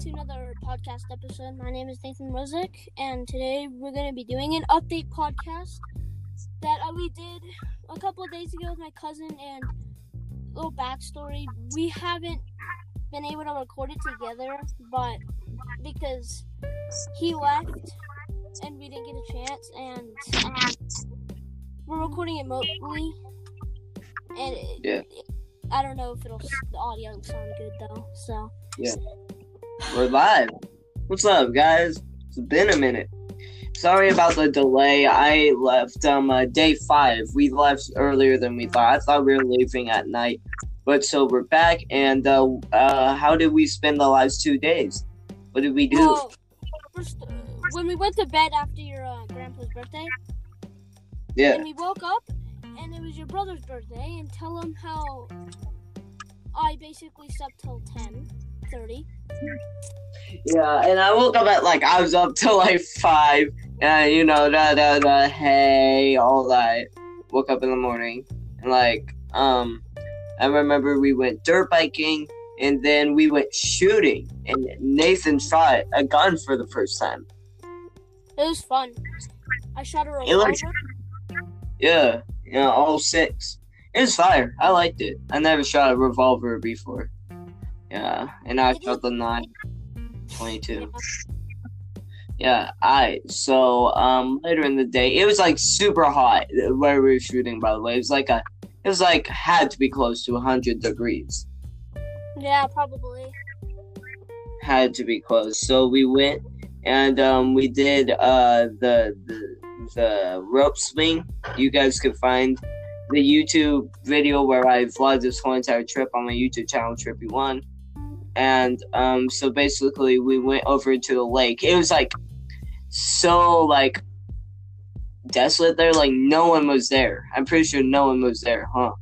to another podcast episode. My name is Nathan Rosick, and today we're going to be doing an update podcast that uh, we did a couple of days ago with my cousin. And a little backstory: we haven't been able to record it together, but because he left and we didn't get a chance, and we're recording it remotely, and it, Yeah. I don't know if it'll the audio will sound good though. So. We're live. What's up, guys? It's been a minute. Sorry about the delay. I left um uh, day five. We left earlier than we thought. I thought we were leaving at night, but so we're back. And uh, uh how did we spend the last two days? What did we do? Well, first, when we went to bed after your uh, grandpa's birthday, yeah, and we woke up, and it was your brother's birthday, and tell him how I basically slept till ten thirty. yeah. And I woke up at like I was up till like five. And you know, da da da. Hey, all that. Woke up in the morning and like um, I remember we went dirt biking and then we went shooting and Nathan shot a gun for the first time. It was fun. I shot a revolver. Yeah, yeah, all six. It was fire. I liked it. I never shot a revolver before. Yeah, and I felt the nine twenty-two. Yeah, I so um later in the day it was like super hot where we were shooting by the way. It was like a it was like had to be close to hundred degrees. Yeah, probably. Had to be close. So we went and um we did uh the the the rope swing. You guys could find the YouTube video where I vlogged this whole entire trip on my YouTube channel, Trippy One. And um, so basically, we went over to the lake. It was like so like desolate there. Like no one was there. I'm pretty sure no one was there, huh?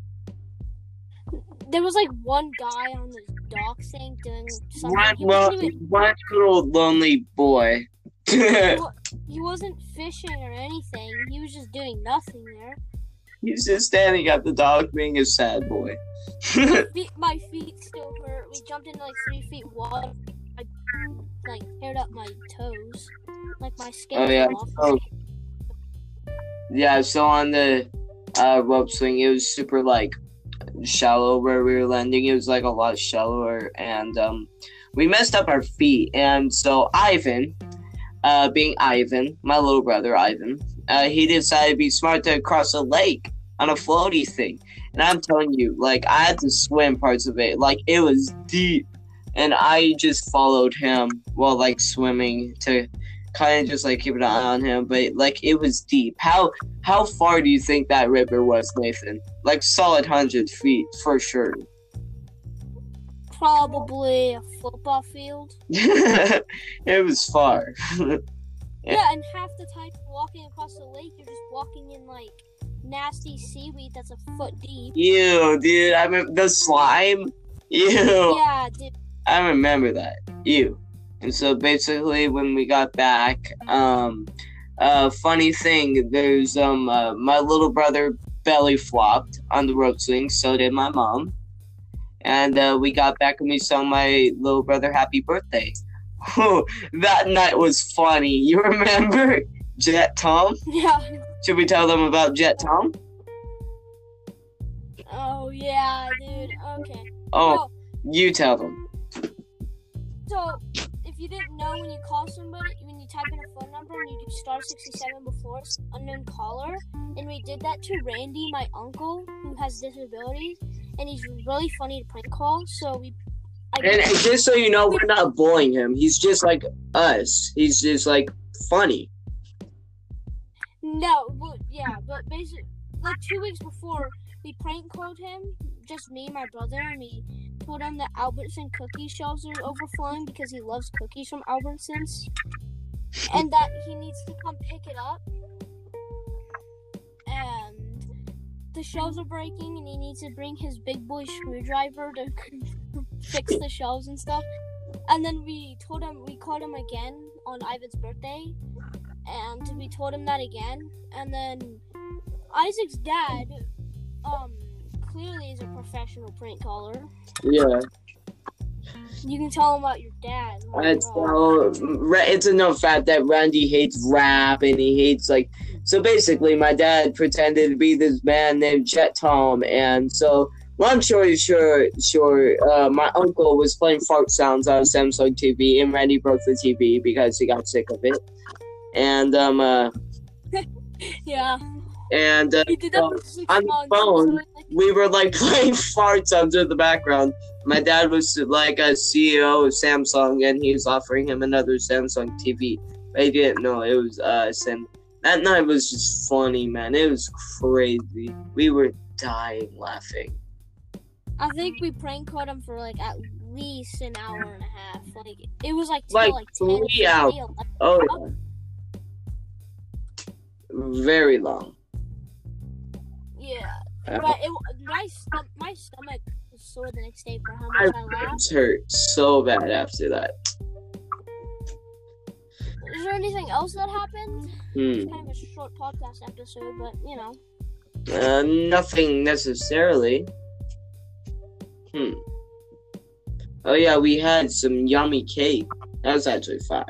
There was like one guy on the dock thing doing something. One, He well, even, one little lonely boy. he wasn't fishing or anything. He was just doing nothing there. He's just standing at the dock being a sad boy. feet, my feet still hurt. We jumped into like three feet water. I like haired up my toes, like my skin. Oh, yeah. Oh. Yeah, so on the uh, rope swing, it was super like shallow where we were landing. It was like a lot shallower, and um, we messed up our feet. And so Ivan, uh, being Ivan, my little brother Ivan, uh, he decided to be smart to cross a lake on a floaty thing. And I'm telling you, like I had to swim parts of it, like it was deep, and I just followed him while like swimming to kind of just like keep an eye on him, but like it was deep. How how far do you think that river was, Nathan? Like solid hundred feet for sure. Probably a football field. it was far. Yeah. and half the time walking across the lake, you're just walking in like nasty seaweed that's a foot deep. Ew, dude. I remember the slime. Ew. Yeah, dude. I remember that. Ew. And so basically, when we got back, um, uh, funny thing, there's um, uh, my little brother belly flopped on the rope swing. So did my mom. And uh, we got back and we sung my little brother happy birthday. that night was funny. You remember Jet Tom? Yeah. Should we tell them about Jet Tom? Oh yeah, dude. Okay. Oh, Well, you tell them. So, if you didn't know, when you call somebody, when you type in a phone number and you do star 67 before unknown caller, and we did that to Randy, my uncle, who has disabilities, and he's really funny to prank call. So we, And just so you know, we're not bullying him. He's just like us. He's just like funny. no, but yeah, but basically, like two weeks before, we prank called him, just me and my brother, and we told him that Albertson cookie shelves are overflowing because he loves cookies from Albertsons, and that he needs to come pick it up. And the shelves are breaking, and he needs to bring his big boy screwdriver to fix the shelves and stuff. And then we told him we called him again on Ivan's birthday, and we told him that again. And then Isaac's dad, um, clearly is a professional prank caller. Yeah. You can tell him about your dad. Oh It's Ra- it's enough fact that Randy hates rap and he hates like so basically my dad pretended to be this man named Chet Tom and so long story short short uh, my uncle was playing fart sounds on Samsung TV and Randy broke the TV because he got sick of it and um uh, yeah. and uh, He did that so, on the phone, we were like playing farts under the background. My dad was like a CEO of Samsung, and he was offering him another Samsung TV. But he didn't know it was us, and that night was just funny, man. It was crazy. We were dying laughing. I think we prank called him for like at least an hour and a half. Like it was like till Like like, three 10, hours. 11. Oh, yeah. very long. Yeah, but it my stom- my stomach was sore the next day for how My much I laughed. ribs hurt so bad after that. Is there anything else that happened? Hmm. It's kind of a short podcast episode, but you know. Uh, nothing necessarily. Hmm. Oh yeah, we had some yummy cake. That was actually fire.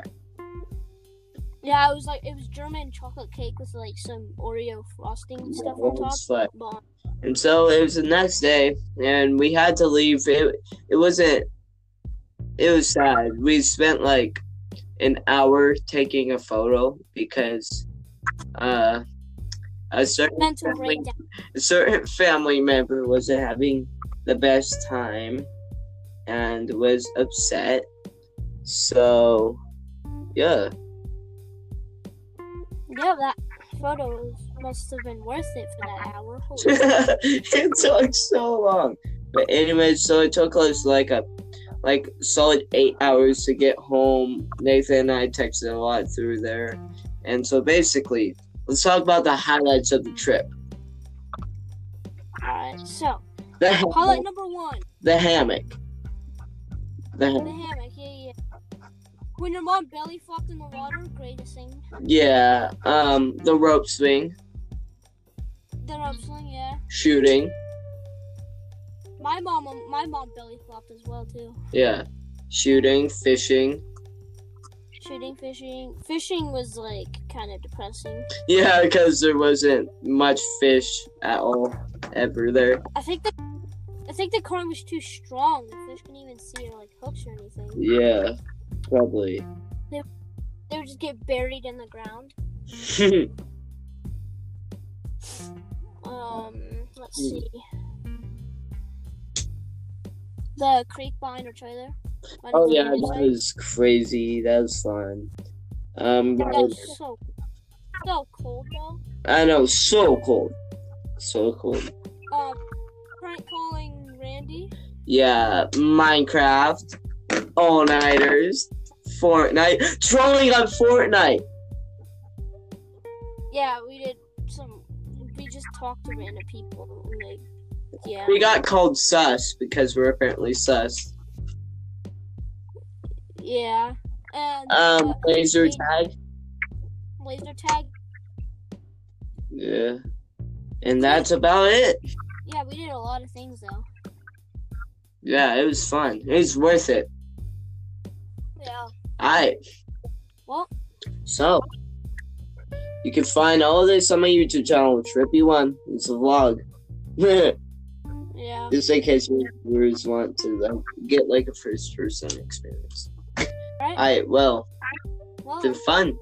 Yeah, it was like it was German chocolate cake with like some Oreo frosting and stuff on top. Like- Bomb. And so it was the next day, and we had to leave. It it wasn't. It was sad. We spent like an hour taking a photo because uh a certain family, a certain family member wasn't having the best time and was upset. So yeah. Yeah, that photo must have been worth it for that hour. It took so long. But anyway, so it took us like a like solid eight hours to get home. Nathan and I texted a lot through there. And so basically, let's talk about the highlights of the trip. Alright, so The highlight hammock. number one. The hammock. The The hammock, yeah, yeah. When your mom belly flopped in the water, greatest thing. yeah. Um, the rope swing, The rope swing, yeah. shooting. My mom, my mom belly flopped as well too. Yeah. Shooting, fishing. Shooting, fishing. Fishing was like kind of depressing. Yeah, because there wasn't much fish at all ever there. I think the, I think the current was too strong. The fish couldn't even see like hooks or anything. Yeah, probably. They would just get buried in the ground. Um, let's Hmm. see. The creek behind our trailer. Why oh yeah, that say? was crazy. That was fun. Um, That was so so cold though. I know, so cold, so cold. Yeah, Minecraft, all nighters, Fortnite, trolling on Fortnite. Yeah, we did some. We just talked to random people. Like, yeah. We got called sus because we're apparently sus. Yeah. And Um, uh, laser we- tag. laser tag. Yeah, and that's about it. Yeah, we did a lot of things though. Yeah, it was fun. It was worth it. Yeah. Alright. Well, So, you can find all this on my YouTube channel, Trippy One. It's a vlog. yeah. Just in case viewers want to like, get like a first person experience. Right. Alright, well, Well, it's been fun.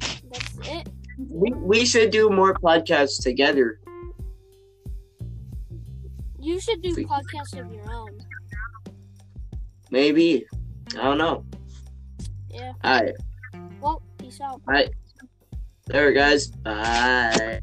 that's it. We, we should do more podcasts together. You should do podcasts of your own. Maybe. I don't know. Yeah. Alright. Well, peace out. All right. There, guys. Bye.